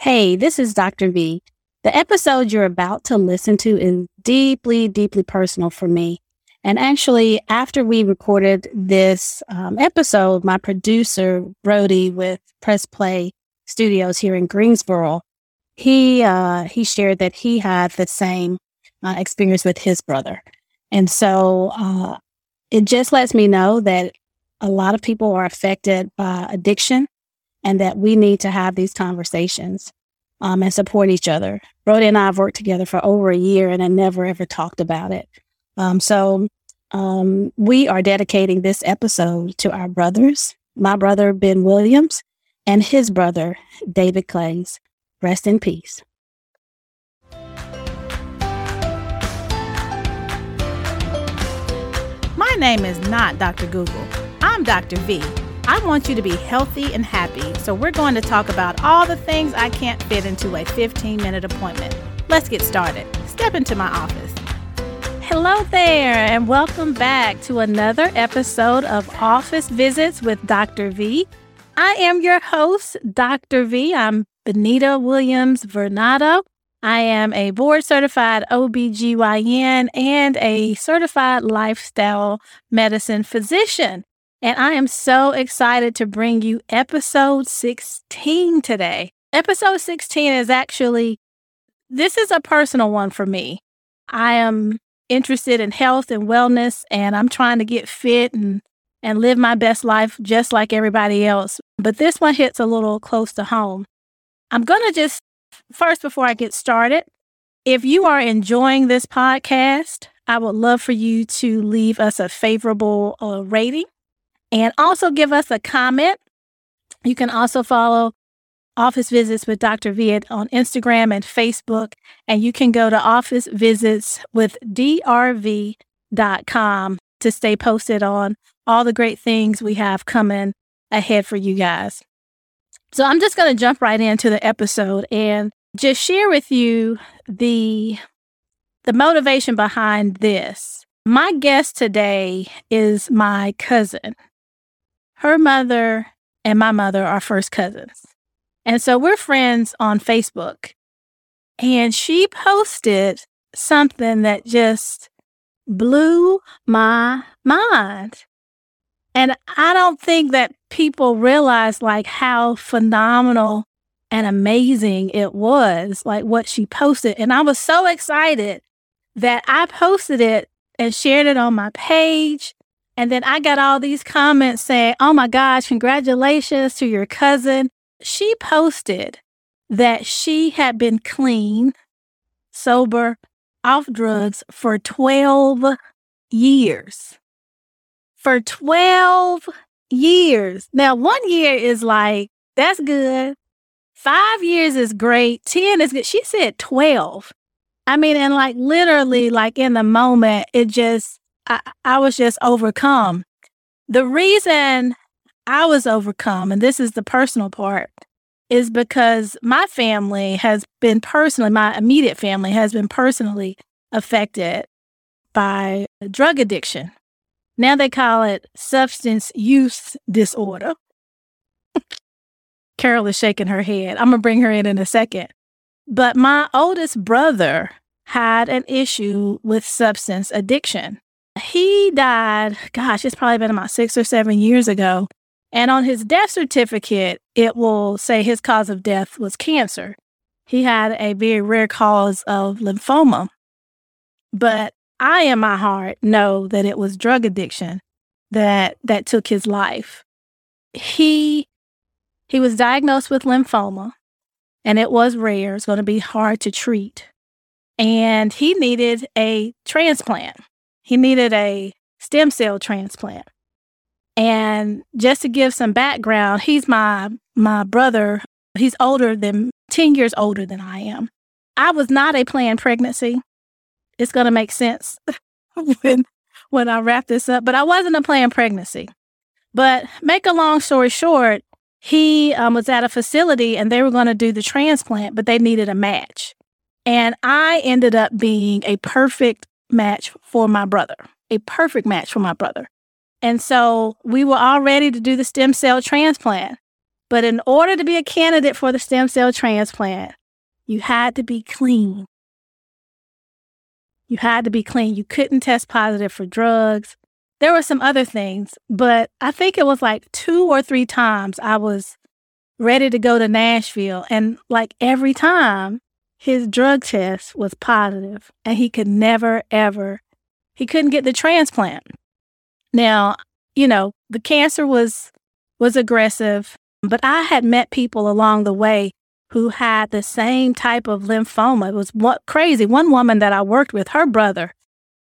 Hey, this is Dr. V. The episode you're about to listen to is deeply, deeply personal for me. And actually, after we recorded this um, episode, my producer, Brody, with Press Play Studios here in Greensboro, he uh, he shared that he had the same uh, experience with his brother, and so uh, it just lets me know that a lot of people are affected by addiction, and that we need to have these conversations um, and support each other. Brody and I have worked together for over a year, and I never ever talked about it. Um, so um, we are dedicating this episode to our brothers, my brother Ben Williams, and his brother David Clays. Rest in peace. My name is not Dr. Google. I'm Dr. V. I want you to be healthy and happy, so we're going to talk about all the things I can't fit into a 15 minute appointment. Let's get started. Step into my office. Hello there, and welcome back to another episode of Office Visits with Dr. V. I am your host, Dr. V. I'm Benita Williams Vernado. I am a board certified OBGYN and a certified lifestyle medicine physician. And I am so excited to bring you episode 16 today. Episode 16 is actually, this is a personal one for me. I am interested in health and wellness, and I'm trying to get fit and, and live my best life just like everybody else. But this one hits a little close to home. I'm going to just, first, before I get started, if you are enjoying this podcast, I would love for you to leave us a favorable uh, rating and also give us a comment. You can also follow Office Visits with Dr. V on Instagram and Facebook. And you can go to Office Visits with DRV.com to stay posted on all the great things we have coming ahead for you guys. So I'm just going to jump right into the episode and just share with you the the motivation behind this. My guest today is my cousin. Her mother and my mother are first cousins. And so we're friends on Facebook. And she posted something that just blew my mind. And I don't think that people realize like how phenomenal and amazing it was, like what she posted. And I was so excited that I posted it and shared it on my page. And then I got all these comments saying, Oh my gosh, congratulations to your cousin. She posted that she had been clean, sober, off drugs for 12 years. For 12 years. Now, one year is like, that's good. Five years is great. 10 is good. She said 12. I mean, and like literally, like in the moment, it just, I, I was just overcome. The reason I was overcome, and this is the personal part, is because my family has been personally, my immediate family has been personally affected by drug addiction. Now they call it substance use disorder. Carol is shaking her head. I'm going to bring her in in a second. But my oldest brother had an issue with substance addiction. He died, gosh, it's probably been about six or seven years ago. And on his death certificate, it will say his cause of death was cancer. He had a very rare cause of lymphoma. But I, in my heart, know that it was drug addiction that that took his life. He he was diagnosed with lymphoma, and it was rare. It's going to be hard to treat, and he needed a transplant. He needed a stem cell transplant. And just to give some background, he's my my brother. He's older than 10 years older than I am. I was not a planned pregnancy it's going to make sense when when I wrap this up. But I wasn't a planned pregnancy. But make a long story short, he um, was at a facility and they were going to do the transplant, but they needed a match. And I ended up being a perfect match for my brother, a perfect match for my brother. And so we were all ready to do the stem cell transplant. But in order to be a candidate for the stem cell transplant, you had to be clean. You had to be clean. You couldn't test positive for drugs. There were some other things, but I think it was like two or three times I was ready to go to Nashville. And like every time, his drug test was positive and he could never, ever, he couldn't get the transplant. Now, you know, the cancer was was aggressive, but I had met people along the way who had the same type of lymphoma. It was what crazy. One woman that I worked with, her brother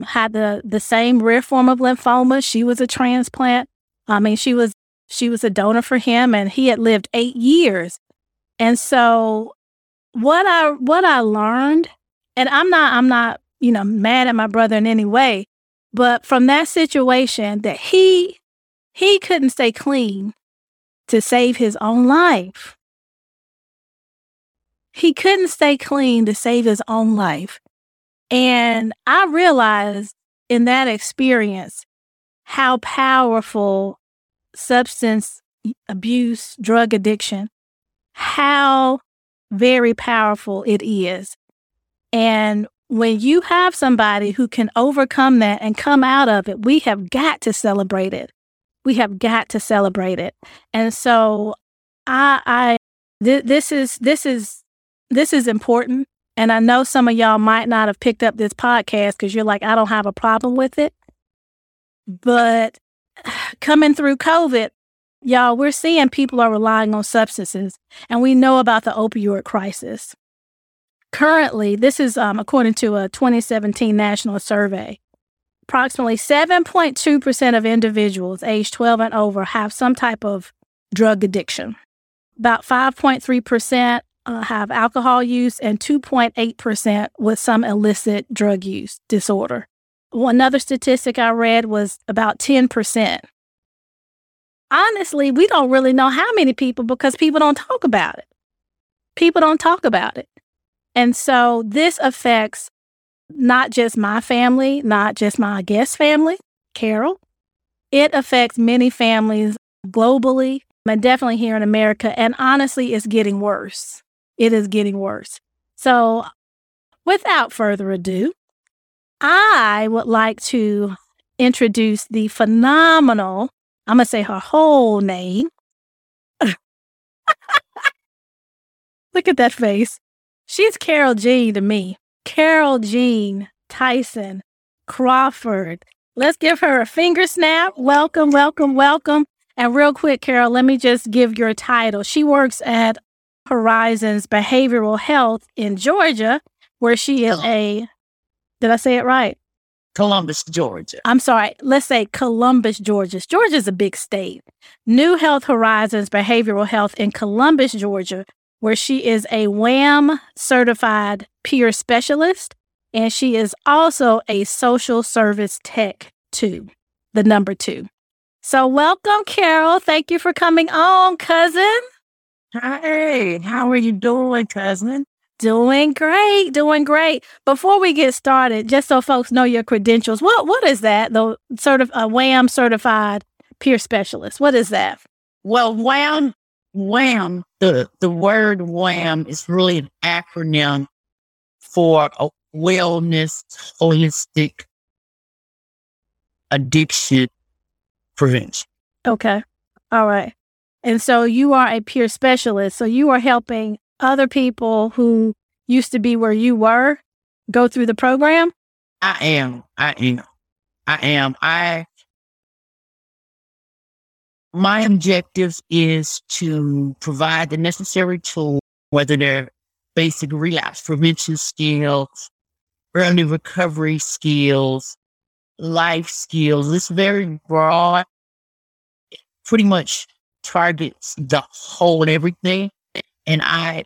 had the the same rare form of lymphoma. She was a transplant. I mean, she was she was a donor for him and he had lived 8 years. And so what I what I learned and I'm not I'm not, you know, mad at my brother in any way, but from that situation that he he couldn't stay clean to save his own life. He couldn't stay clean to save his own life. And I realized in that experience how powerful substance abuse, drug addiction, how very powerful it is. And when you have somebody who can overcome that and come out of it, we have got to celebrate it. We have got to celebrate it. And so I I th- this is this is this is important and I know some of y'all might not have picked up this podcast cuz you're like I don't have a problem with it. But coming through COVID, y'all, we're seeing people are relying on substances and we know about the opioid crisis. Currently, this is um, according to a 2017 national survey. Approximately 7.2% of individuals aged 12 and over have some type of drug addiction. About 5.3% uh, have alcohol use and 2.8% with some illicit drug use disorder. Another statistic I read was about 10%. Honestly, we don't really know how many people because people don't talk about it. People don't talk about it. And so this affects not just my family, not just my guest family, Carol. It affects many families globally and definitely here in America. And honestly, it's getting worse. It is getting worse. So, without further ado, I would like to introduce the phenomenal, I'm going to say her whole name. Look at that face. She's Carol Jean to me. Carol Jean Tyson Crawford. Let's give her a finger snap. Welcome, welcome, welcome. And real quick, Carol, let me just give your title. She works at Horizons Behavioral Health in Georgia, where she is oh. a, did I say it right? Columbus, Georgia. I'm sorry, let's say Columbus, Georgia. Georgia's a big state. New Health Horizons Behavioral Health in Columbus, Georgia, where she is a WHAM certified peer specialist. And she is also a social service tech too, the number two. So, welcome, Carol. Thank you for coming on, cousin. Hey, how are you doing, cousin? Doing great, doing great. Before we get started, just so folks know your credentials, what what is that? The sort of a WHAM certified peer specialist. What is that? Well, WHAM, WHAM, the, the word WHAM is really an acronym for a wellness holistic addiction prevention. Okay. All right. And so you are a peer specialist. So you are helping other people who used to be where you were go through the program? I am. I am. I am. I my objective is to provide the necessary tools, whether they're basic relapse prevention skills, early recovery skills, life skills. It's very broad. pretty much targets the whole and everything. And I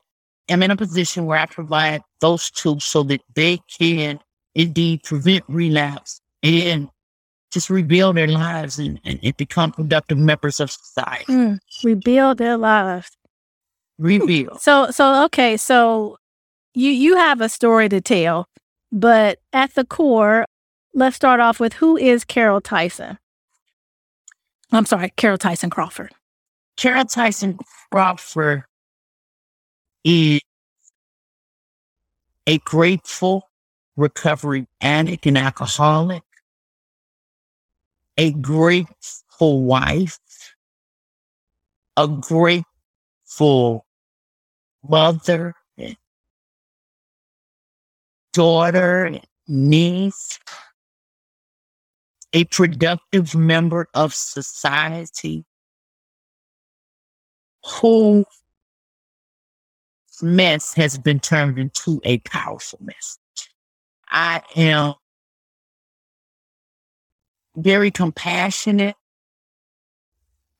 am in a position where I provide those tools so that they can indeed prevent relapse and just rebuild their lives and, and, and become productive members of society. Mm, rebuild their lives. Rebuild. So so okay, so you you have a story to tell, but at the core, let's start off with who is Carol Tyson? I'm sorry, Carol Tyson Crawford. Carol Tyson Crawford is a grateful recovery addict and alcoholic, a grateful wife, a grateful mother, daughter, niece, a productive member of society. Whose mess has been turned into a powerful message. I am very compassionate.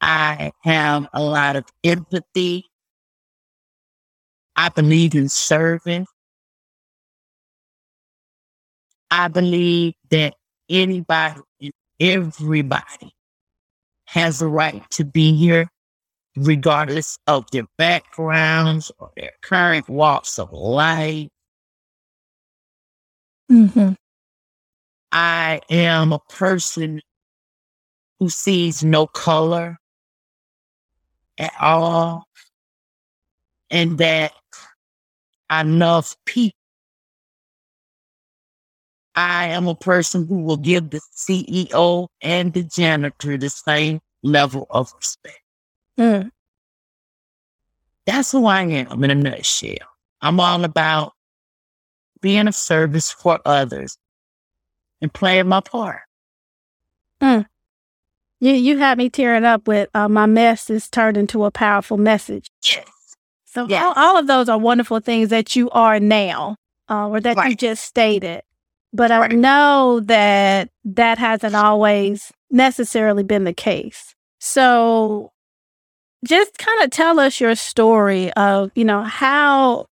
I have a lot of empathy. I believe in serving. I believe that anybody and everybody has a right to be here, regardless of their backgrounds or their current walks of life. Mm-hmm. I am a person who sees no color at all, and that I love people. I am a person who will give the CEO and the janitor the same level of respect. Mm. That's who I am in a nutshell. I'm all about being of service for others and playing my part. You you had me tearing up with uh, my mess is turned into a powerful message. Yes. So all, Yes. all of those are wonderful things that you are now, uh, or that you just stated. But I know that that hasn't always necessarily been the case. So just kind of tell us your story of, you know, how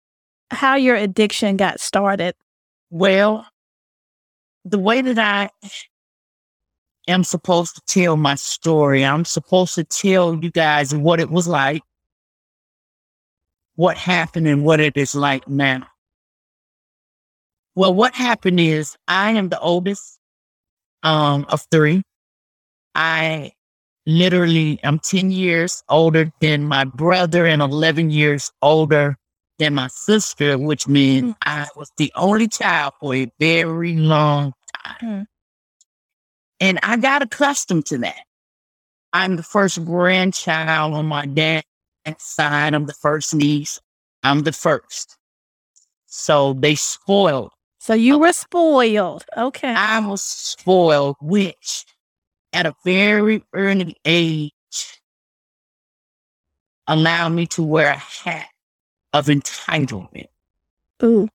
how your addiction got started. Well, the way that I am supposed to tell my story, I'm supposed to tell you guys what it was like, what happened, and what it is like now. Well, what happened is I am the oldest um, of three. I literally I'm 10 years older than my brother and 11 years older than my sister, which means I was the only child for a very long time. Mm. And I got accustomed to that. I'm the first grandchild on my dad's side. I'm the first niece. I'm the first. So they spoiled. So you were spoiled. Okay. I was spoiled, which at a very early age allowed me to wear a hat of entitlement. Ooh.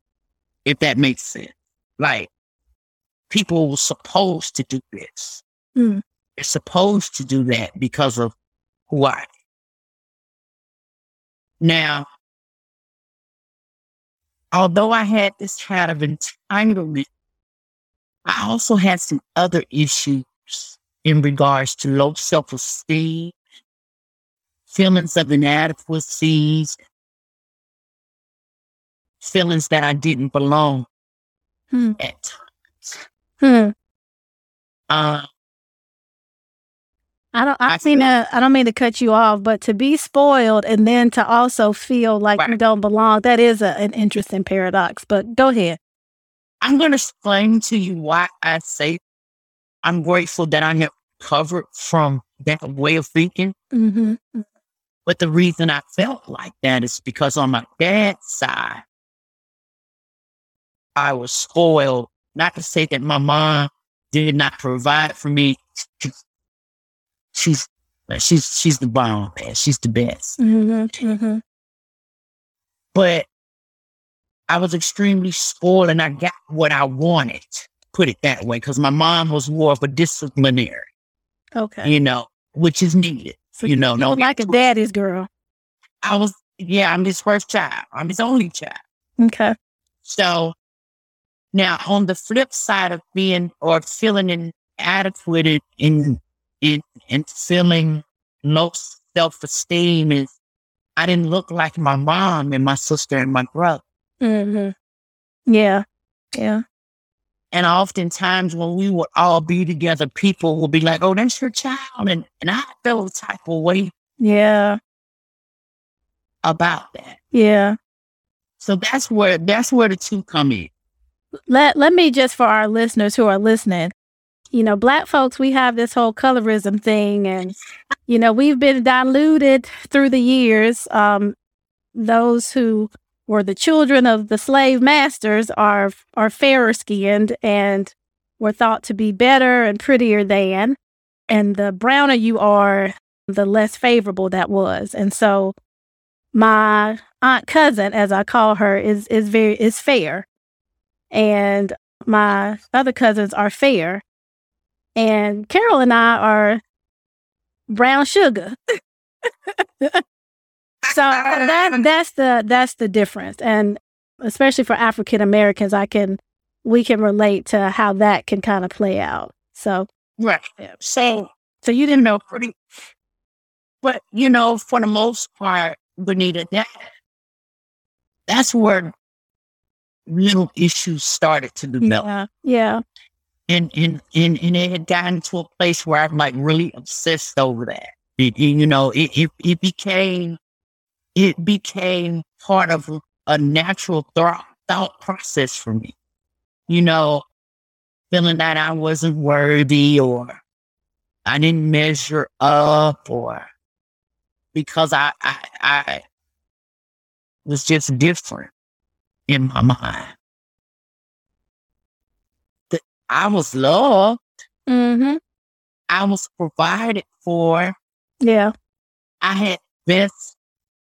if that makes sense. Like people were supposed to do this. Mm. They're supposed to do that because of who I am. Now, although I had this kind of entitlement, I also had some other issues in regards to low self esteem, feelings of inadequacies, feelings that I didn't belong Hmm. at times. Hmm. Uh, I don't. I, I mean, feel- uh, I don't mean to cut you off, but to be spoiled and then to also feel like you don't belong—that is a, an interesting paradox. But go ahead. I'm going to explain to you why I say I'm grateful that I have recovered from that way of thinking. Mm-hmm. But the reason I felt like that is because on my dad's side, I was spoiled. Not to say that my mom did not provide for me. She's she's she's the bomb, man. She's the best. Mm-hmm. Mm-hmm. But I was extremely spoiled and I got what I wanted. Put it that way, because my mom was more of a disciplinary, Okay. you know, which is needed. So you know, no, like a daddy's girl. I was, yeah, I'm his first child. I'm his only child. Okay. So now on the flip side of being or feeling inadequate and in in and feeling low self esteem is I didn't look like my mom and my sister and my brother. Mm-hmm. Yeah. Yeah. And oftentimes when we would all be together, people will be like, Oh, that's your child. And and I felt a type of way Yeah. About that. Yeah. So that's where that's where the two come in. Let let me just for our listeners who are listening, you know, black folks, we have this whole colorism thing and you know, we've been diluted through the years. Um, those who were the children of the slave masters are are fairer skinned and were thought to be better and prettier than. And the browner you are, the less favorable that was. And so my aunt cousin, as I call her, is is very is fair. And my other cousins are fair. And Carol and I are brown sugar. so uh, that that's the that's the difference. And especially for African Americans, I can we can relate to how that can kind of play out. So Right. So so you you didn't know, pretty but you know, for the most part, Benita, that that's where little issues started to develop. yeah, yeah. and and and and it had gotten to a place where I'm like really obsessed over that. It, it- you know, it, it it became it became part of a natural thought thought process for me. You know, feeling that I wasn't worthy or I didn't measure up or because I I, I was just different in my mind. That I was loved. Mm-hmm. I was provided for. Yeah. I had best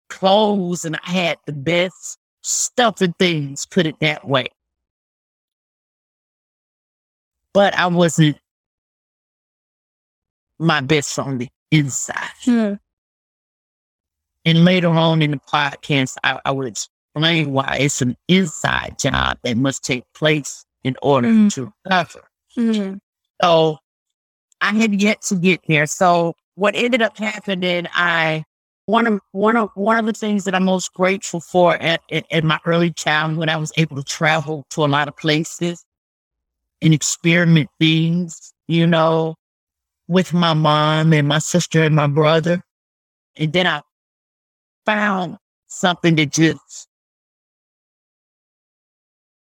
clothes and I had the best stuff and things, put it that way. But I wasn't my best on the inside. Hmm. And later on in the podcast, I, I would explain why it's an inside job that must take place in order Mhm. to recover. Hmm. So I had yet to get there. So what ended up happening, I one of one of one of the things that I'm most grateful for at, at, at my early childhood when I was able to travel to a lot of places and experiment things, you know, with my mom and my sister and my brother. And then I found something that just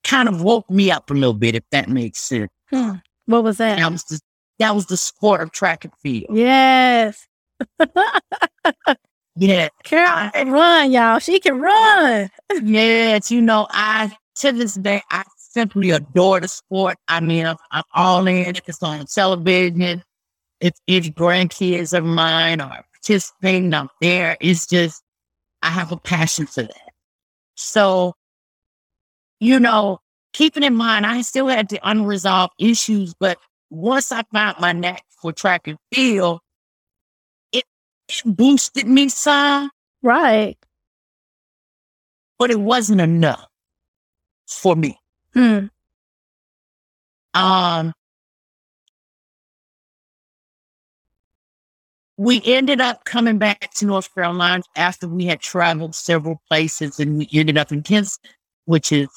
kind of woke me up a little bit, if that makes sense. Hmm. What was that? That was the that was the sport of track and field. Yes. Yeah, Carol can run, y'all. She can run. yes, you know, I to this day I simply adore the sport. I mean, I'm, I'm all in. It's on television, if if grandkids of mine are participating, I'm there. It's just I have a passion for that. So, you know, keeping in mind, I still had the unresolved issues, but once I found my knack for track and field, it boosted me some, Right. but it wasn't enough for me. Hmm. Um, we ended up coming back to North Carolina after we had traveled several places, and we ended up in Kinston, which is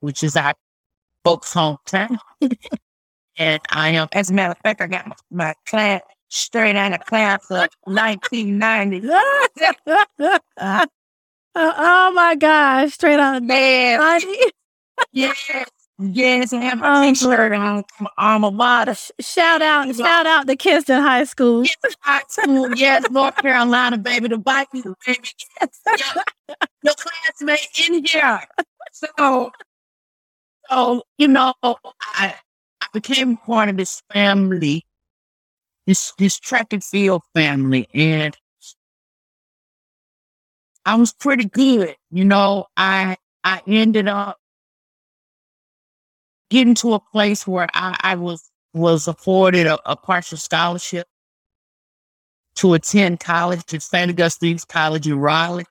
which is our folks' hometown. and I am, as a matter of fact, I got my, my class straight out of class of 1990. oh, uh, oh my gosh. Straight out of Man, bed. yes, yes, I have Oh, my t-shirt on, alma mater. Shout out, shout out to Kinston High School. Yes, high school. Yes, North Carolina, baby. The Vikings, baby. Yes, your, your classmate in here. So, so you know, I I became part of this family, this this track and field family, and I was pretty good. You know, I I ended up getting to a place where I, I was was afforded a, a partial scholarship to attend college to St. Augustine's College in Raleigh,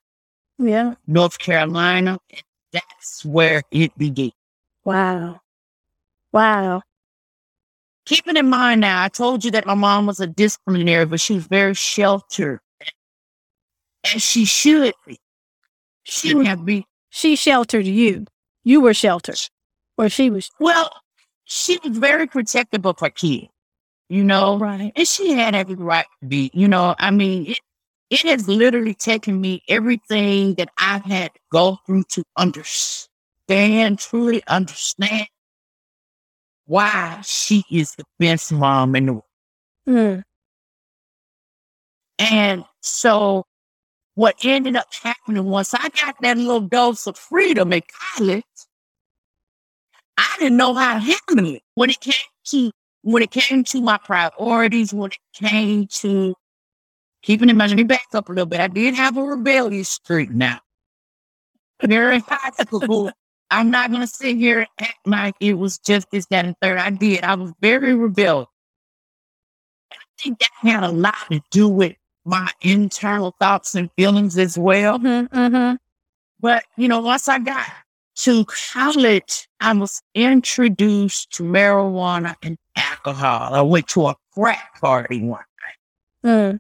Yeah. North Carolina. And that's where it began. Wow. Wow. Keeping in mind now, I told you that my mom was a disciplinary, but she was very sheltered. As she should be. She would have be She sheltered you. You were sheltered. Or she was. well, she was very protective of her kid, you know. Right. And she had every right to be, you know, I mean, it, it has literally taken me everything that I've had to go through to understand, truly understand why she is the best mom in the world. Mm. And so what ended up happening once I got that little dose of freedom in college, I didn't know how to handle it. When it came to when it came to my priorities, when it came to keeping in mind, me back up a little bit. I did have a rebellious streak now. Very high school. I'm not gonna sit here and act like it was just this, that, and third. I did. I was very rebellious. I think that had a lot to do with my internal thoughts and feelings as well. Mm-hmm, mm-hmm. But, you know, once I got to college, I was introduced to marijuana and alcohol. I went to a frat party one night. Mm.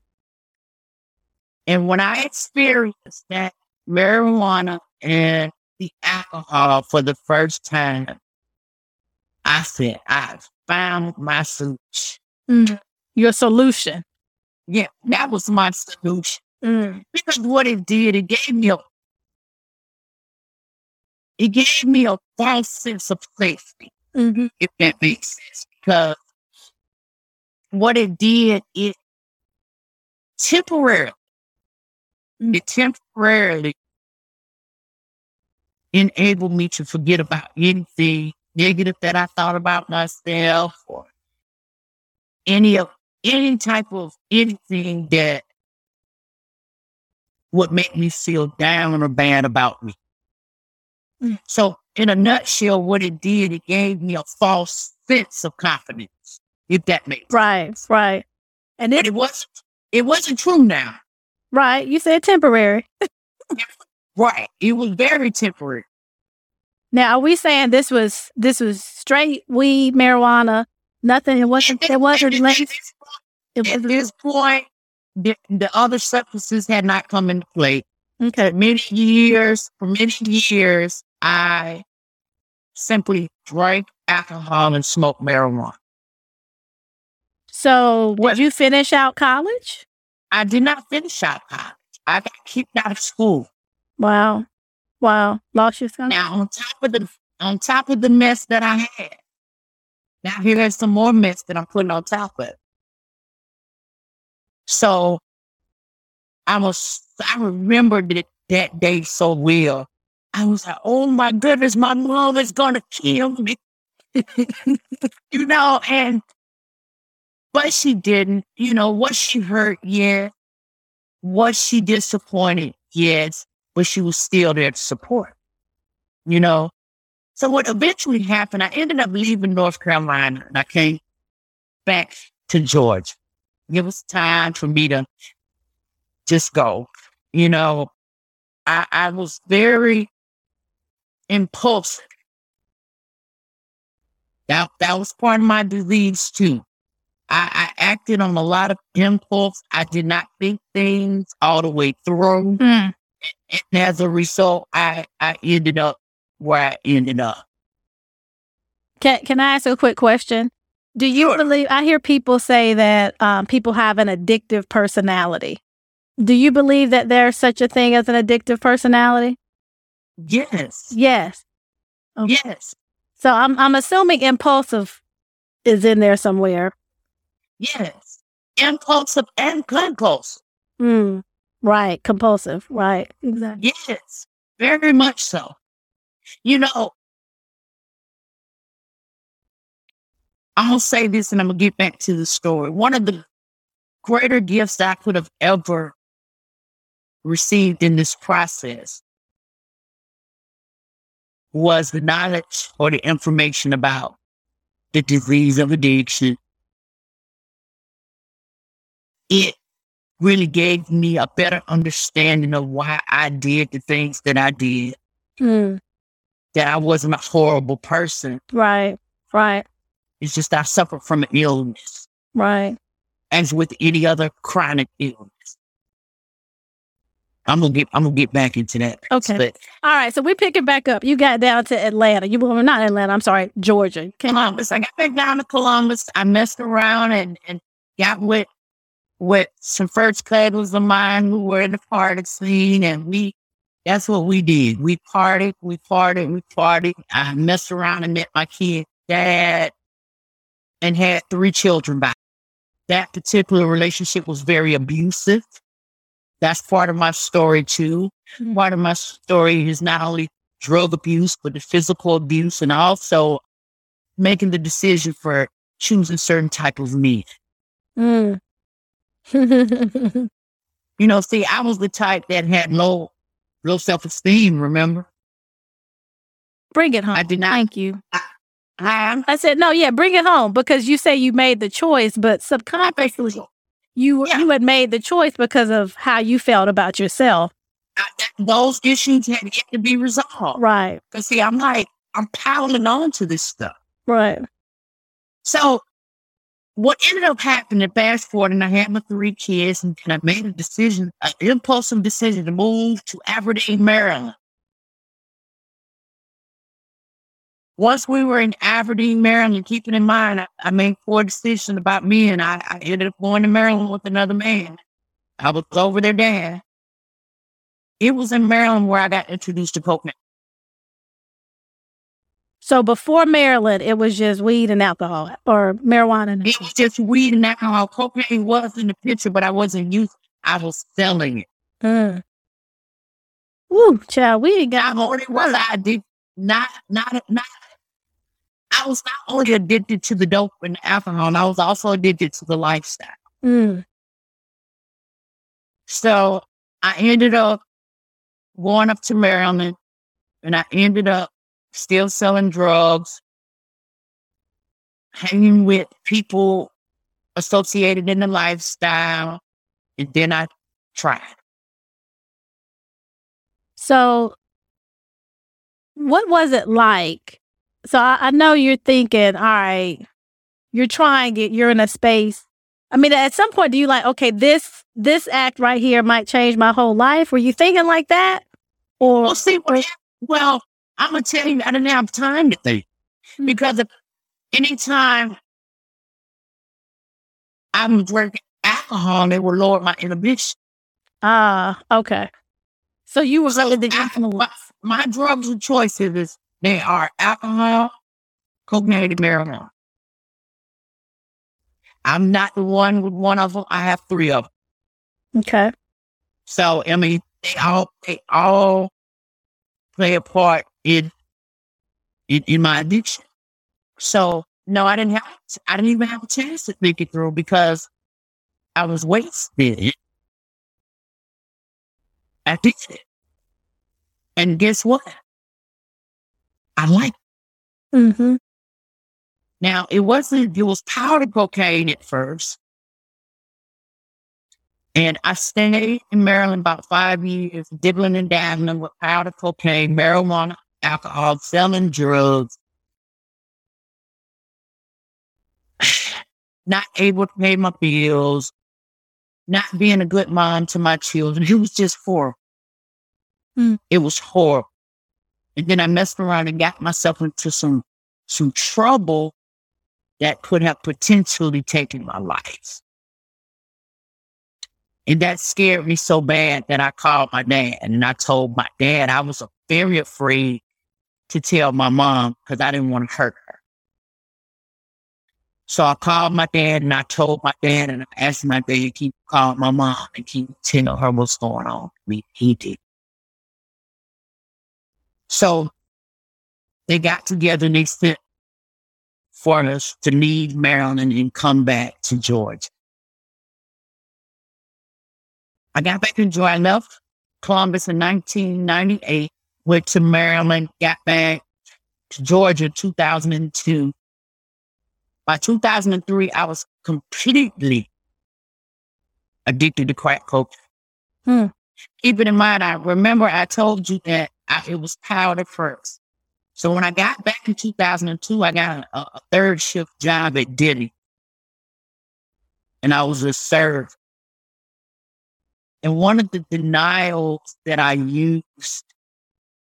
And when I experienced that marijuana and the alcohol for the first time, I said, I found my solution. Mm. Your solution. Yeah, that was my solution. Mm. Because what it did, it gave me a it gave me a false sense of safety, Mm-hmm. if that makes sense. Because what it did, it temporarily, it temporarily enabled me to forget about anything negative that I thought about myself or any of any type of anything that would make me feel down or bad about me. Mm. So, in a nutshell, what it did, it gave me a false sense of confidence, if that makes sense. Right, right. And it it wasn't. It wasn't true now. right, you said temporary. Right. It was very temporary. Now, are we saying this was this was straight weed, marijuana, nothing? It wasn't. It wasn't At laced. this It At this point, the, the other substances had not come into play. Okay. For many years, for many years, I simply drank alcohol and smoked marijuana. So, what, did you finish out college? I did not finish out college. I got kicked out of school. Wow, wow. Lost your son. Now, on top of the on top of the mess that I had, now here's some more mess that I'm putting on top of. it. So, I was I remembered it that day so well. I was like, "Oh my goodness, my mom is gonna kill me," you know, and but she didn't. You know, was she hurt? Yeah. Was she disappointed? Yes, but she was still there to support. You know, so what eventually happened, I ended up leaving North Carolina and I came back to Georgia. It was time for me to just go. You know, I, I was very impulsive. That that was part of my disease too. I, I acted on a lot of impulse. I did not think things all the way through. Mm. And as a result, I, I ended up where I ended up. Can Can I ask a quick question? Do you Sure. believe? I hear people say that um, people have an addictive personality. Do you believe that there's such a thing as an addictive personality? Yes. Yes. Okay. Yes. So I'm I'm assuming impulsive is in there somewhere. Yes. Impulsive and compulsive. Mm. Right. Compulsive. Right. Exactly. Yes. Very much so. You know, I'll say this and I'm going to get back to the story. One of the greater gifts I could have ever received in this process was the knowledge or the information about the disease of addiction. It really gave me a better understanding of why I did the things that I did, Mm. that I wasn't a horrible person. Right. Right. It's just I suffered from an illness, Right. as with any other chronic illness. I'm gonna get I'm gonna get back into that. Okay. But All right. So we pick it back up. You got down to Atlanta. You well, not Atlanta. I'm sorry, Georgia. Columbus, I got back down to Columbus. I messed around and, and got with with some first cousins of mine who were in the party scene, and we that's what we did. We partied, we partied, we partied. I messed around and met my kid dad and had three children by. That particular relationship was very abusive. That's part of my story too. Mm-hmm. Part of my story is not only drug abuse, but the physical abuse and also making the decision for choosing certain type of meat. Mm. you know, see, I was the type that had low low self esteem, remember? Bring it home. I did not. Thank you. I, I, I said, no, yeah, bring it home because you say you made the choice, but subconsciously you yeah. you had made the choice because of how you felt about yourself. I, those issues had yet to be resolved. Right. Because see, I'm like, I'm piling on to this stuff. Right. So what ended up happening, fast forward, and I had my three kids, and, and I made a decision, an impulsive decision to move to Aberdeen, Maryland. Once we were in Aberdeen, Maryland, keeping in mind, I, I made four decisions about me, and I, I, ended up going to Maryland with another man. I was over their dad. It was in Maryland where I got introduced to cocaine. So before Maryland, it was just weed and alcohol or marijuana. And it was just weed and alcohol. Cocaine was in the picture, but I wasn't used. I was selling it. Mm. Woo, child, we ain't got. I already was. I did not, not, not. I was not only addicted to the dope and alcohol, and I was also addicted to the lifestyle. Mm. So I ended up going up to Maryland, and I ended up still selling drugs, hanging with people associated in the lifestyle, and then I tried. So, what was it like? So, I, I know you're thinking, all right, you're trying it, you're in a space. I mean, at some point, do you like, okay, this this act right here might change my whole life? Were you thinking like that? Or well, see, well, well I'm gonna tell you, I didn't have time to think mm-hmm. because if anytime I'm drinking alcohol, it will lower my inhibition. Ah, uh, okay. So you were so the influence. My, my drugs of choice is they are alcohol, cocaine, and marijuana. I'm not the one with one of them. I have three of them. Okay. So I mean, they all they all play a part in, in, in my addiction. So no, I didn't have, I didn't even have a chance to think it through because I was wasted. I did it. And guess what? I like it. Mm-hmm. Now, it wasn't, it was powder cocaine at first. And I stayed in Maryland about five years, dibbling and dabbling with powder cocaine, marijuana, alcohol, selling drugs, not able to pay my bills, not being a good mom to my children. It was just horrible. Mm. It was horrible. And then I messed around and got myself into some some trouble that could have potentially taken my life. And that scared me so bad that I called my dad and I told my dad I was very afraid to tell my mom because I didn't want to hurt her. So I called my dad and I told my dad and I asked my dad to keep calling my mom and keep telling her what's going on. Mean, he did. So they got together and they sent for us to leave Maryland and come back to Georgia. I got back to Georgia. I left Columbus in 1998 went to Maryland, got back to Georgia 2002. By 2003, I was completely addicted to crack cocaine. Hmm. Keep it in mind, I remember I told you that I, it was powder first. So when I got back in 2002, I got a, a third shift job at Diddy. And I was a server. And one of the denials that I used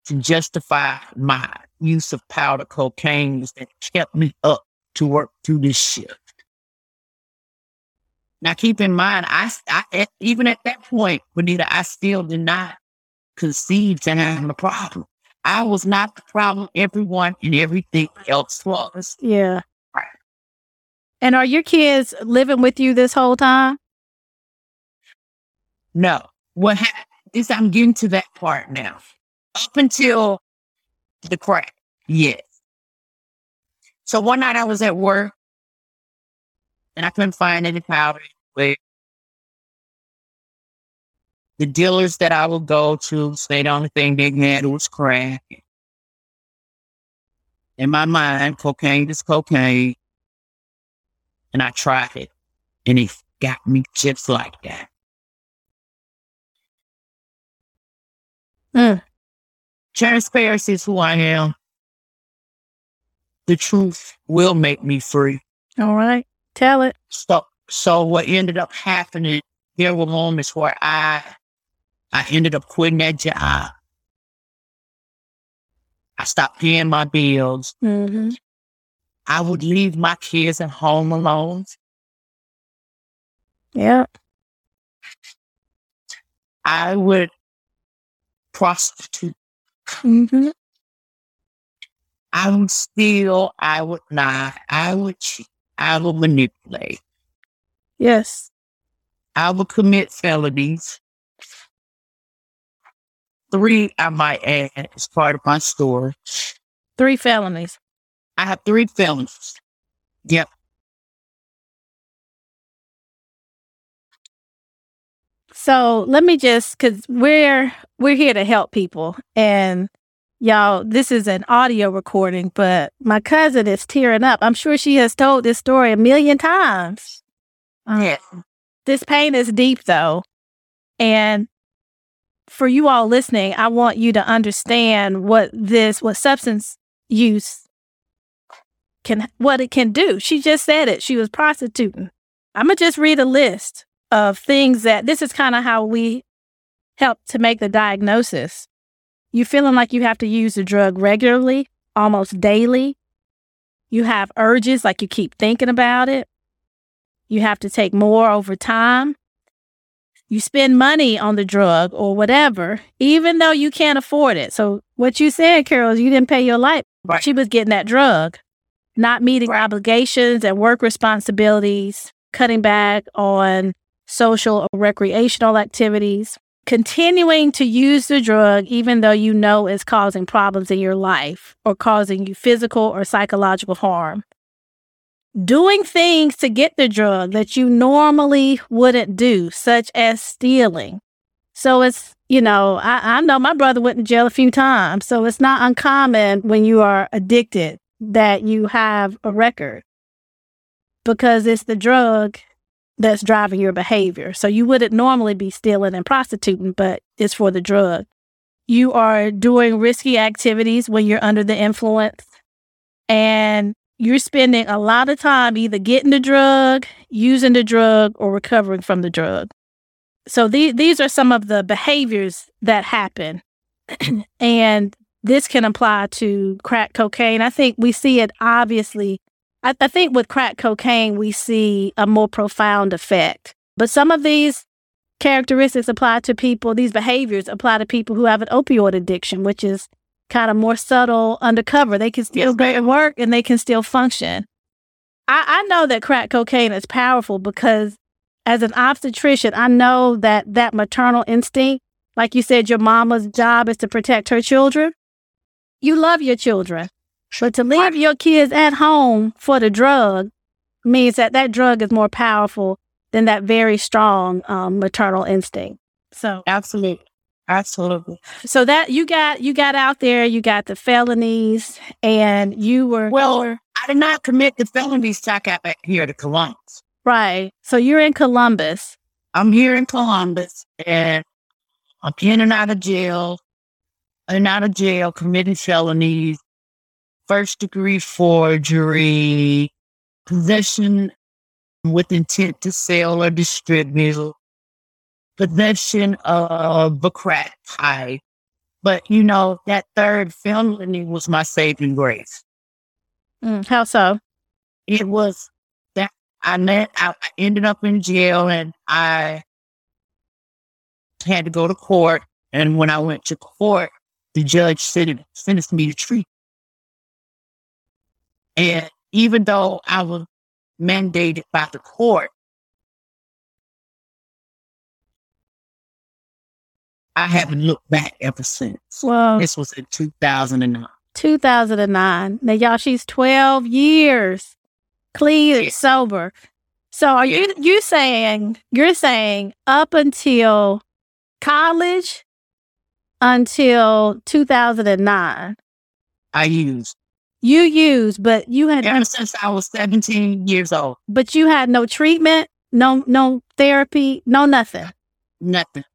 to justify my use of powder cocaine that kept me up to work through this shift. Now, keep in mind, I, I even at that point, Benita, I still did not conceive to having a problem. I was not the problem. Everyone and everything else was. Yeah. Right. And are your kids living with you this whole time? No. What happened is I'm getting to that part now. Up until the crack, yes. So one night I was at work and I couldn't find any powder. But the dealers that I would go to say the only thing they had was crack. In my mind, cocaine is cocaine. And I tried it. And it got me just like that. Mm. Transparency is who I am. The truth will make me free. All right. Tell it. So, so what ended up happening, there were moments where I, I ended up quitting that job. I stopped paying my bills. Mm-hmm. I would leave my kids at home alone. Yeah. I would prostitute. Mm-hmm. I would steal. I would lie. I would cheat. I would manipulate. Yes. I would commit felonies. Three, I might add, as part of my story. Three felonies. I have three felonies. Yep. So let me just, because we're we're here to help people, and Y'all, this is an audio recording, but my cousin is tearing up. I'm sure she has told this story a million times. Um, yeah. This pain is deep, though. And for you all listening, I want you to understand what this, what substance use can, what it can do. She just said it. She was prostituting. I'm to just read a list of things that this is kind of how we help to make the diagnosis you feeling like you have to use the drug regularly, almost daily. You have urges like you keep thinking about it. You have to take more over time. You spend money on the drug or whatever, even though you can't afford it. So what you said, Carol, is you didn't pay your life. Right. She was getting that drug, not meeting right. obligations and work responsibilities, cutting back on social or recreational activities continuing to use the drug even though you know it's causing problems in your life or causing you physical or psychological harm. Doing things to get the drug that you normally wouldn't do, such as stealing. So it's, you know, I, I know my brother went to jail a few times. So it's not uncommon when you are addicted that you have a record because it's the drug that's driving your behavior. So you wouldn't normally be stealing and prostituting, but it's for the drug. You are doing risky activities when you're under the influence and you're spending a lot of time either getting the drug, using the drug, or recovering from the drug. So these these are some of the behaviors that happen. and this can apply to crack cocaine. I think we see it obviously I, I think with crack cocaine, we see a more profound effect. But some of these characteristics apply to people, these behaviors apply to people who have an opioid addiction, which is kind of more subtle, undercover. They can still go to work and they can still function. I, I know that crack cocaine is powerful because as an obstetrician, I know that that maternal instinct, like you said, your mama's job is to protect her children. You love your children. But to leave your kids at home for the drug means that that drug is more powerful than that very strong um, maternal instinct. So absolutely, absolutely. So that you got you got out there, you got the felonies, and you were well. I did not commit the felonies I got back here to Columbus. Right. So you're in Columbus. I'm here in Columbus, and I'm in and out of jail, in and out of jail, committing felonies, first degree forgery, possession with intent to sell or distribute, possession of a crack pipe. But you know, that third felony was my saving grace. Mm, how so? It was that I met, I ended up in jail and I had to go to court. And when I went to court, the judge sentenced me to treat. And even though I was mandated by the court, I haven't looked back ever since. Well, this was in 2009. 2009. Now, y'all, she's 12 years clean and sober. So are you you saying you're saying up until college until 2009 I used you used but you had ever since I was 17 years old. But you had no treatment, no no therapy, no nothing. Nothing.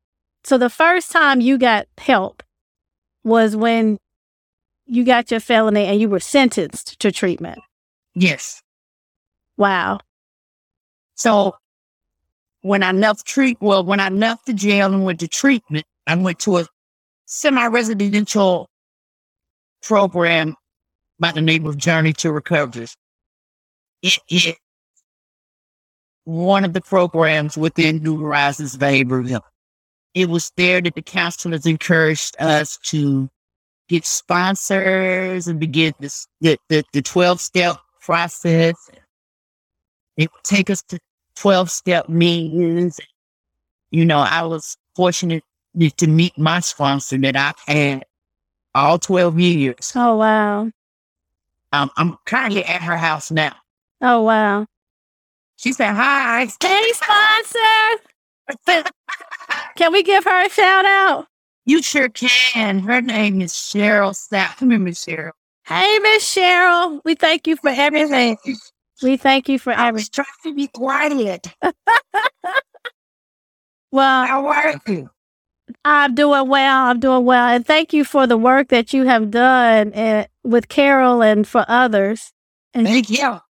So the first time you got help was when you got your felony and you were sentenced to treatment. Yes. Wow. So when I left treat, well, when I left the jail and went to treatment, I went to a semi-residential program by the name of Journey to Recovery. It is one of the programs within New Horizons Behavioral It was there that the counselors encouraged us to get sponsors and begin this, the, the, the 12 step process it would take us to 12 step meetings. You know, I was fortunate to meet my sponsor that I've had all 12 years. Oh, wow. Um, I'm currently at her house now. Oh, wow. She said, Hi. Hey, sponsor. can we give her a shout out? You sure can. Her name is Cheryl Sapp. Come here, Miss Cheryl. Hey, Miss Cheryl. We thank you for everything. We thank you for I was trying to be quiet. well, how are you? I'm doing well. I'm doing well, and thank you for the work that you have done uh, with Carol and for others. And thank you.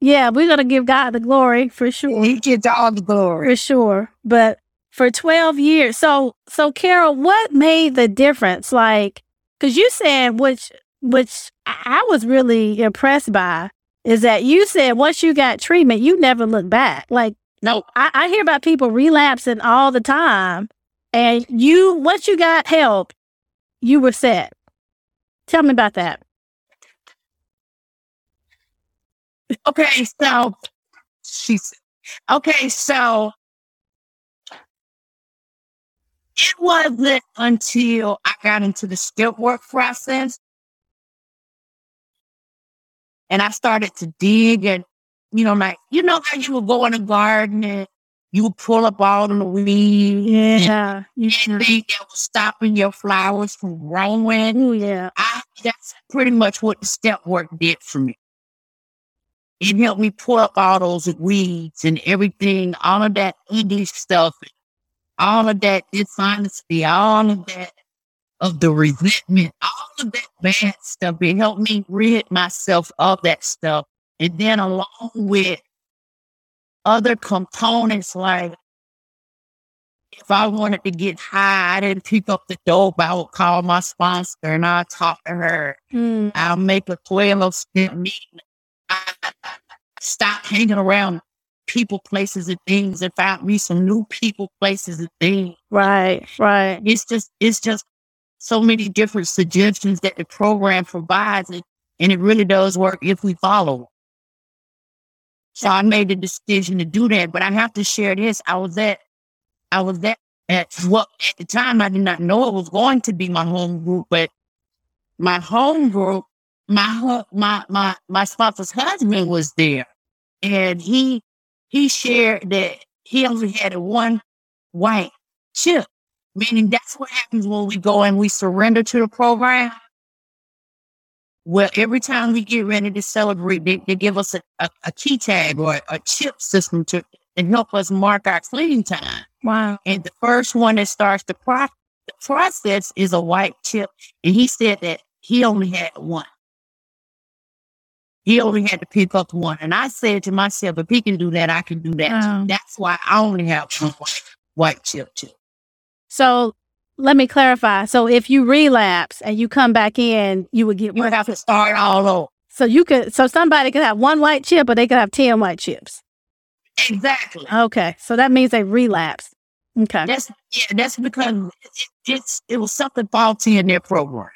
Yeah, we're gonna give God the glory for sure. He gets all the glory for sure. But for 12 years, so so Carol, what made the difference? Like, because you said which which I was really impressed by is that you said once you got treatment, you never look back. Like, no, I, I hear about people relapsing all the time, and you once you got help, you were set. Tell me about that. Okay, so she's okay, so it wasn't until I got into the step work process and I started to dig and, you know, like, you know how you would go in the garden and you would pull up all the weeds. Yeah. You think that was stopping your flowers from growing. Oh, yeah. I, that's pretty much what the step work did for me. It helped me pull up all those weeds and everything, all of that English stuff, all of that dishonesty, all of that of the resentment, all of that bad stuff. It helped me rid myself of that stuff. And then along with other components like if I wanted to get high, I didn't pick up the dope. I would call my sponsor and I'd talk to her. Mm. I'll make a 12 step meeting. Stop hanging around people, places, and things and find me some new people, places, and things. Right, right. It's just, it's just so many different suggestions that the program provides, and, and it really does work if we follow. So I made the decision to do that. But I have to share this. I was at, I was at, at what at the time I did not know it was going to be my home group, but my home group, my my my my sponsor's husband was there, and he he shared that he only had a one white chip Meaning that's what happens when we go and we surrender to the program. Well, every time we get ready to celebrate, they, they give us a, a, a, key tag or a chip system to, to help us mark our cleaning time. Wow. And the first one that starts the, pro- the process is a white chip. And he said that he only had one. He only had to pick up one. And I said to myself, if he can do that, I can do that. Wow. Oh. That's why I only have one white, white chip too. So let me clarify. So if you relapse and you come back in, you would get you would have to start all over. So you could so somebody could have one white chip, or they could have ten white chips. Exactly. Okay. So that means they relapse. Okay. That's yeah, that's because it, it's it was something faulty in their program.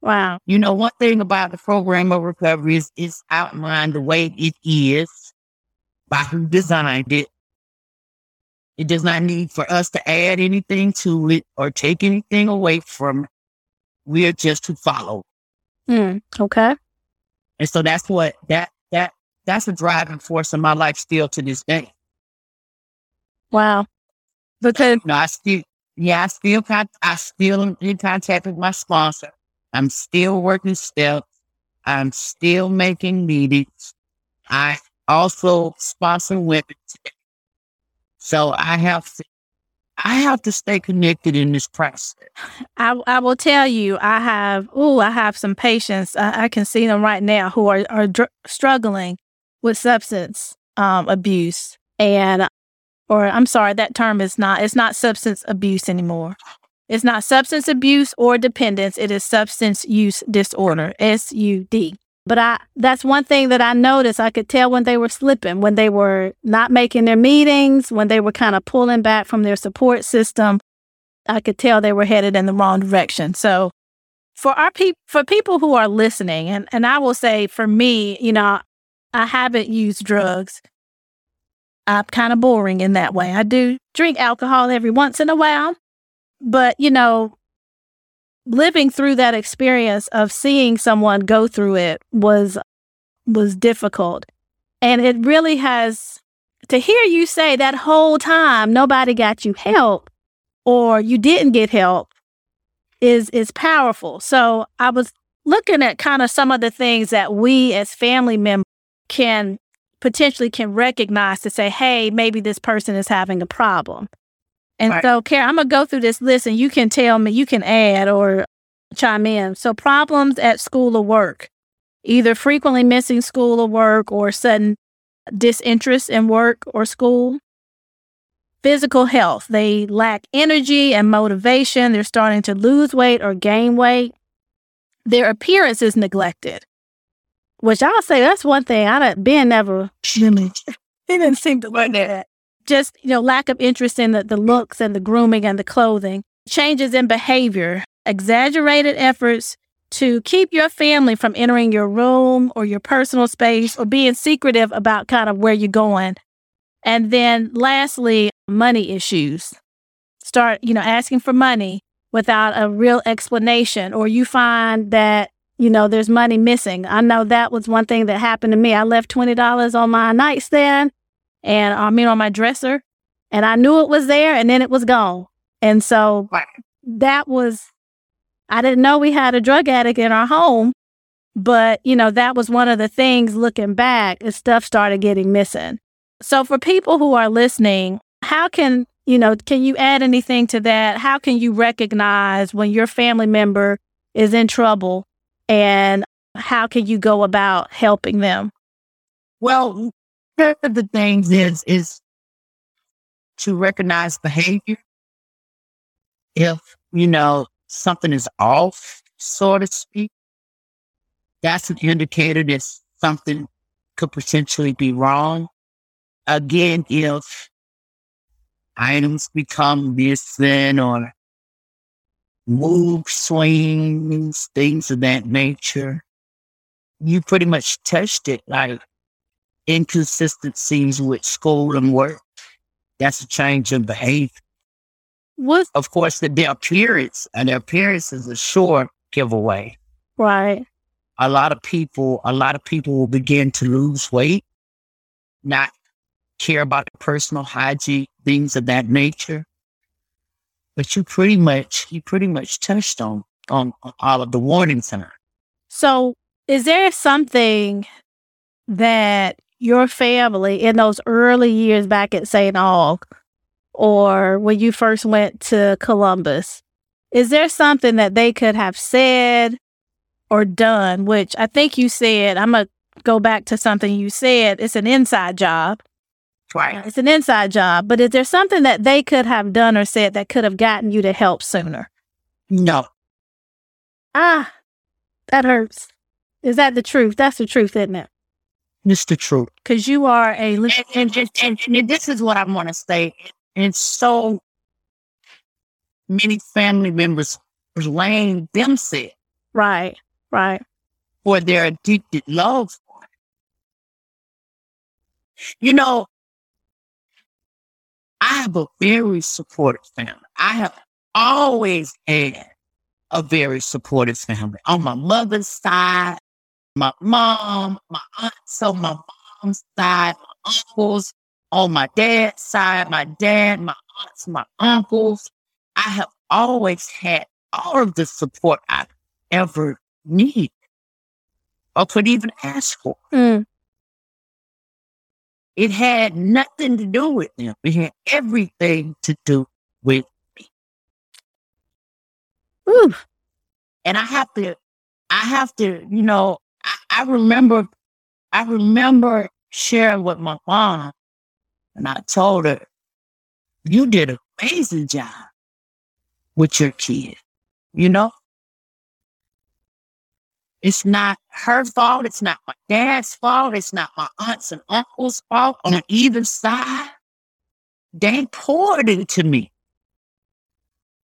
Wow. You know, one thing about the program of recovery is it's outlined the way it is by who designed it. It does not need for us to add anything to it or take anything away from it. We are just to follow. Mm, okay. And so that's what that that that's a driving force in my life still to this day. Wow. Because No, I still yeah, I still con- I still in contact with my sponsor. I'm still working steps. I'm still making meetings. I also sponsor women. So I have to I have to stay connected in this process. I, I will tell you, I have, oh, I have some patients. I, I can see them right now who are, are dr- struggling with substance um, abuse. And, or I'm sorry, that term is not, it's not substance abuse anymore. It's not substance abuse or dependence. It is substance use disorder, SUD. But I, that's one thing that I noticed. I could tell when they were slipping, when they were not making their meetings, when they were kind of pulling back from their support system. I could tell they were headed in the wrong direction. So for our people, for people who are listening, and, and I will say for me, you know, I haven't used drugs. I'm kind of boring in that way. I do drink alcohol every once in a while, but you know, living through that experience of seeing someone go through it was was difficult. And it really has to hear you say that whole time nobody got you help or you didn't get help is is powerful. So I was looking at kind of some of the things that we as family members can potentially can recognize to say, hey, maybe this person is having a problem. And Right. so, Karen, I'm gonna go through this list and you can tell me, you can add or chime in. So problems at school or work, either frequently missing school or work or sudden disinterest in work or school. Physical health, they lack energy and motivation. They're starting to lose weight or gain weight. Their appearance is neglected, which I'll say that's one thing I don't, Ben never really, he didn't seem to like that. Just, you know, lack of interest in the, the looks and the grooming and the clothing. Changes in behavior, exaggerated efforts to keep your family from entering your room or your personal space or being secretive about kind of where you're going. And then lastly, money issues. Start, you know, asking for money without a real explanation, or you find that, you know, there's money missing. I know that was one thing that happened to me. I left $20 on my nightstand and uh, I mean on my dresser, and I knew it was there and then it was gone. And so Right. that was I didn't know we had a drug addict in our home, but you know, that was one of the things looking back as stuff started getting missing. So for people who are listening, how can, you know, can you add anything to that? How can you recognize when your family member is in trouble and how can you go about helping them? Well, one of the things is is to recognize behavior. If you know something is off, so to speak, that's an indicator that something could potentially be wrong. Again, if items become missing or move swings, things of that nature, you pretty much touched it. Like inconsistencies with school and work. That's a change in behavior. What Of course, the, their appearance and their appearance is a sure giveaway. right. A lot of people, a lot of people will begin to lose weight, not care about personal hygiene, things of that nature. But you pretty much, you pretty much touched on on, on all of the warning signs. So, is there something that your family in those early years back at St. Aug or when you first went to Columbus, is there something that they could have said or done? Which I think you said, I'm going to go back to something you said. It's an inside job. Right. It's an inside job. But is there something that they could have done or said that could have gotten you to help sooner? No, Ah, that hurts. Is that the truth? That's the truth, isn't it? It's the truth. Because you are a and, and, and, and, this is what I want to say. And so many family members blame themselves. Right, right. For their addicted love. You know, I have a very supportive family. I have always had a very supportive family. On my mother's side, my mom, my aunt, so my mom's side, my uncles, on my dad's side, my dad, my aunts, my uncles. I have always had all of the support I ever need or could even ask for. Mm. It had nothing to do with them. It had everything to do with me. Ooh. And I have to, I have to, you know, I, remember, I remember sharing with my mom, and I told her, "You did an amazing job with your kid." You know, it's not her fault. It's not my dad's fault. It's not my aunts and uncles' fault on either side. They poured into me.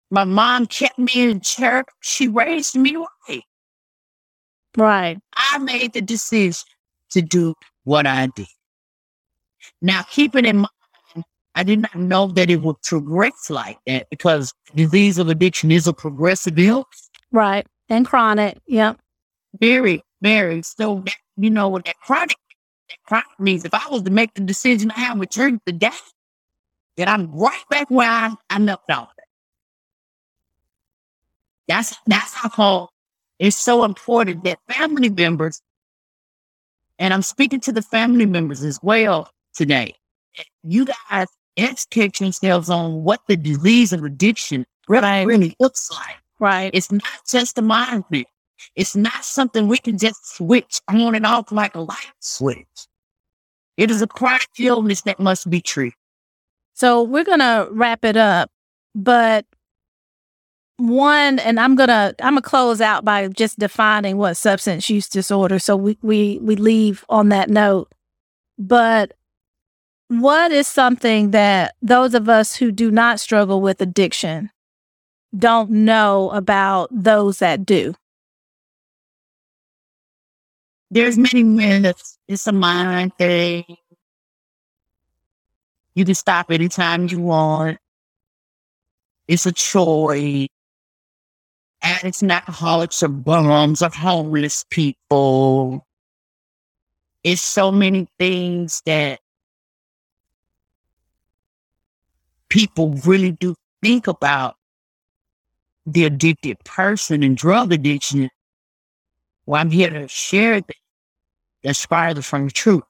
My mom kept me in church. She raised me right. Right. I made the decision to do what I did. Now, keeping in mind, I did not know that it would progress like that because disease of addiction is a progressive illness. Right. And chronic. Yep. Very, very. So, that, you know, what that chronic, that chronic means if I was to make the decision I have with drink the day, then I'm right back where I, I left off. That's that's how called it's so important that family members, and I'm speaking to the family members as well today. You guys educate yourselves on what the disease of addiction really, really looks like. Right. It's not just a mind thing. It's not something we can just switch on and off like a light switch. It is a chronic illness that must be treated. So we're going to wrap it up, but one, and I'm to, I'm to close out by just defining what substance use disorder. So we, we, we leave on that note. But what is something that those of us who do not struggle with addiction don't know about those that do? there's many myths. It's a mind thing. You can stop anytime you want. It's a choice. Addicts and alcoholics are bums, are homeless people. It's so many things that people really do think about the addicted person and drug addiction. Well, I'm here to share that that's from the truth.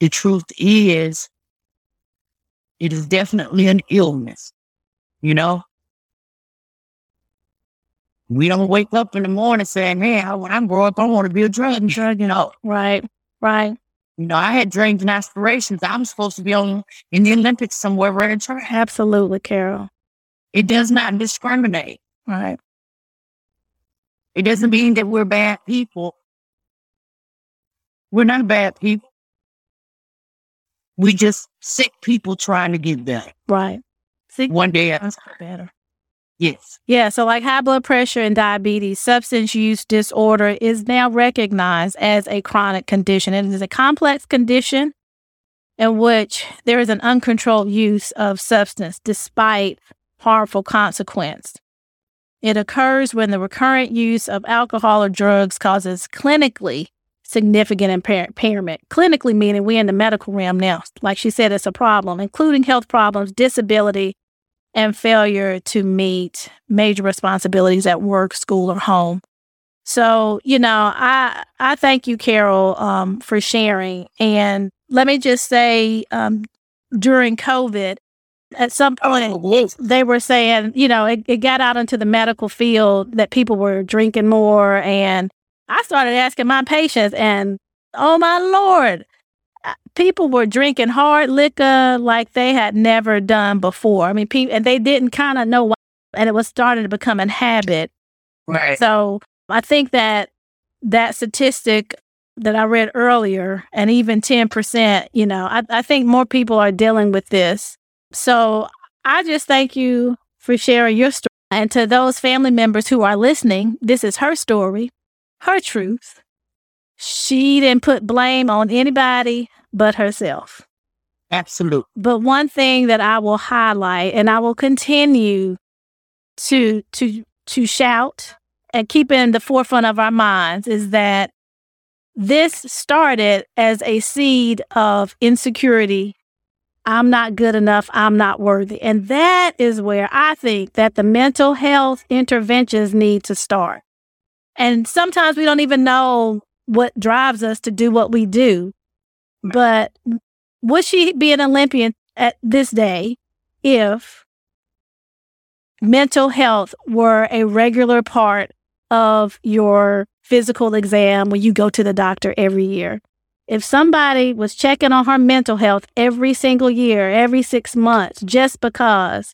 The truth is, it is definitely an illness, you know? We don't wake up in the morning saying, man, when I grow up, I want to be a drug, drug, you know. Right, right. You know, I had dreams and aspirations. I'm supposed to be on in the Olympics somewhere running track. Absolutely, Carol. It does not discriminate. Right. It doesn't mean that we're bad people. We're not bad people. We just sick people trying to get better. Right. Sick one day at better. Yes. Yeah. So, like high blood pressure and diabetes, substance use disorder is now recognized as a chronic condition. It is a complex condition in which there is an uncontrolled use of substance despite harmful consequence. It occurs when the recurrent use of alcohol or drugs causes clinically significant impair- impairment. Clinically, meaning we're in the medical realm now. Like she said, it's a problem, including health problems, disability, and failure to meet major responsibilities at work, school, or home. So, you know, I I thank you, Carol, um, for sharing. And let me just say, um, during COVID, at some point they were saying, you know, it, it got out into the medical field that people were drinking more and I started asking my patients, and oh my Lord, people were drinking hard liquor like they had never done before. I mean, people, and they didn't kind of know why, and it was starting to become a habit. Right. So I think that that statistic that I read earlier, and even 10%, you know, I, I think more people are dealing with this. So I just thank you for sharing your story. And to those family members who are listening, this is her story, her truth. She didn't put blame on anybody but herself. Absolutely. But one thing that I will highlight and I will continue to to to shout and keep in the forefront of our minds is that this started as a seed of insecurity. I'm not good enough. I'm not worthy. And that is where I think that the mental health interventions need to start. And sometimes we don't even know what drives us to do what we do. But would she be an Olympian at this day if mental health were a regular part of your physical exam when you go to the doctor every year? If somebody was checking on her mental health every single year, every six months, just because,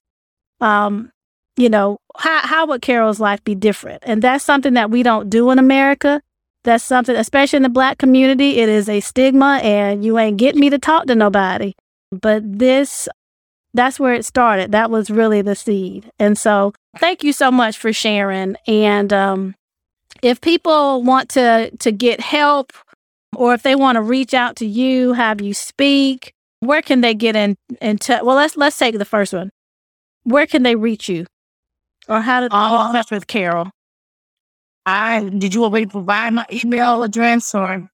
um, you know, how, how would Carol's life be different? And that's something that we don't do in America that's something, especially in the black community, it is a stigma and you ain't getting me to talk to nobody. But this, that's where it started. That was really the seed. And so thank you so much for sharing. And um, if people want to, to get help or if they want to reach out to you, have you speak, where can they get in, in touch? Well, let's, let's take the first one. Where can they reach you? Or how to uh, touch with Carol? I did you already provide my email address or?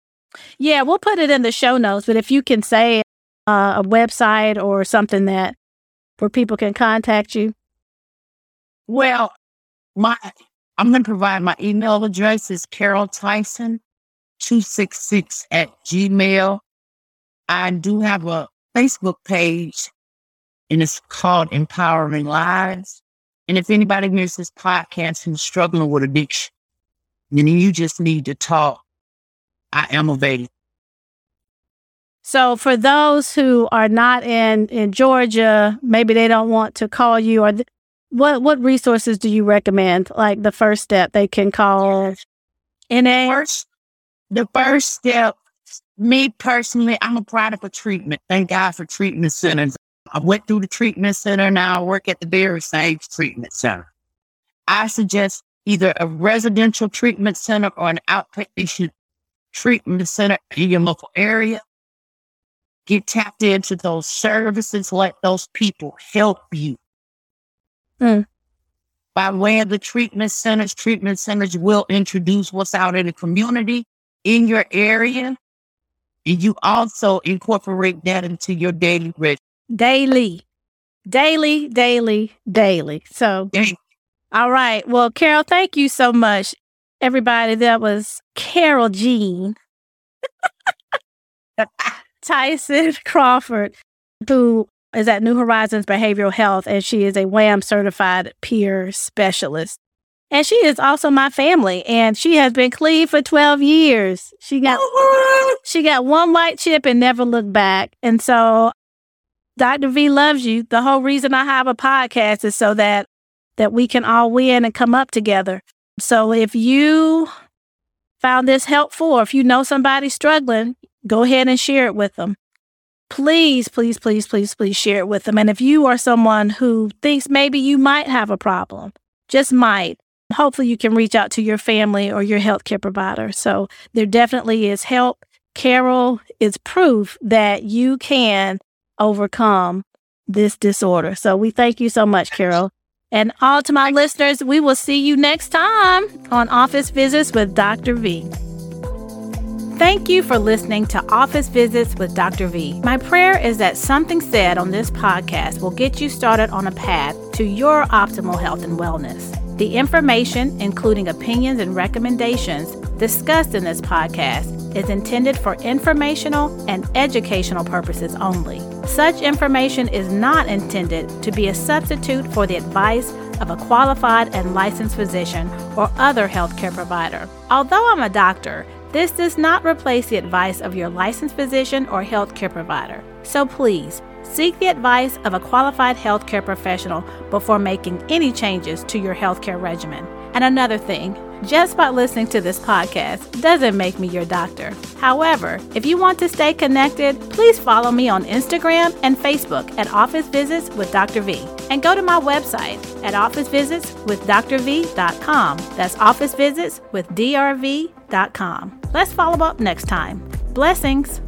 Yeah, we'll put it in the show notes. But if you can say uh, a website or something that where people can contact you. Well, my I'm going to provide my email address is Carol Tyson two six six at Gmail. I do have a Facebook page, and it's called Empowering Lives. And if anybody hears this podcast who's struggling with addiction, and you just need to talk. I am available. So for those who are not in in Georgia, maybe they don't want to call you or th- what what resources do you recommend? Like the first step they can call NA? First, the first step, me personally, I'm a product of treatment. Thank God for treatment centers. I went through the treatment center. Now I work at the very same treatment center. I suggest either a residential treatment center or an outpatient treatment center in your local area. Get tapped into those services, let those people help you. Mm. By way of the treatment centers, treatment centers will introduce what's out in the community in your area. And you also incorporate that into your daily ritual. Daily, daily, daily, daily. So, all right. Well, Carol, thank you so much. Everybody, that was Carol Jean Tyson Crawford, who is at New Horizons Behavioral Health, and she is a WHAM certified peer specialist. And she is also my family, and she has been clean for 12 years. She got she got one white chip and never looked back. And so Dr. V loves you. The whole reason I have a podcast is so that that we can all win and come up together. So if you found this helpful or if you know somebody struggling, go ahead and share it with them. Please, please, please, please, please share it with them. And if you are someone who thinks maybe you might have a problem, just might, hopefully you can reach out to your family or your healthcare provider. So there definitely is help. Carol is proof that you can overcome this disorder. So we thank you so much, Carol. And all to my listeners, we will see you next time on Office Visits with Dr. V. Thank you for listening to Office Visits with Dr. V. My prayer is that something said on this podcast will get you started on a path to your optimal health and wellness. The information, including opinions and recommendations discussed in this podcast, is intended for informational and educational purposes only. Such information is not intended to be a substitute for the advice of a qualified and licensed physician or other healthcare provider. Although I'm a doctor, this does not replace the advice of your licensed physician or healthcare provider. So please, seek the advice of a qualified healthcare professional before making any changes to your healthcare regimen. And another thing, just by listening to this podcast doesn't make me your doctor. However, if you want to stay connected, please follow me on Instagram and Facebook at Office Visits with Dr. V. And go to my website at officevisitswithdrv.com. That's officevisitswithdrv.com. Let's follow up next time. Blessings.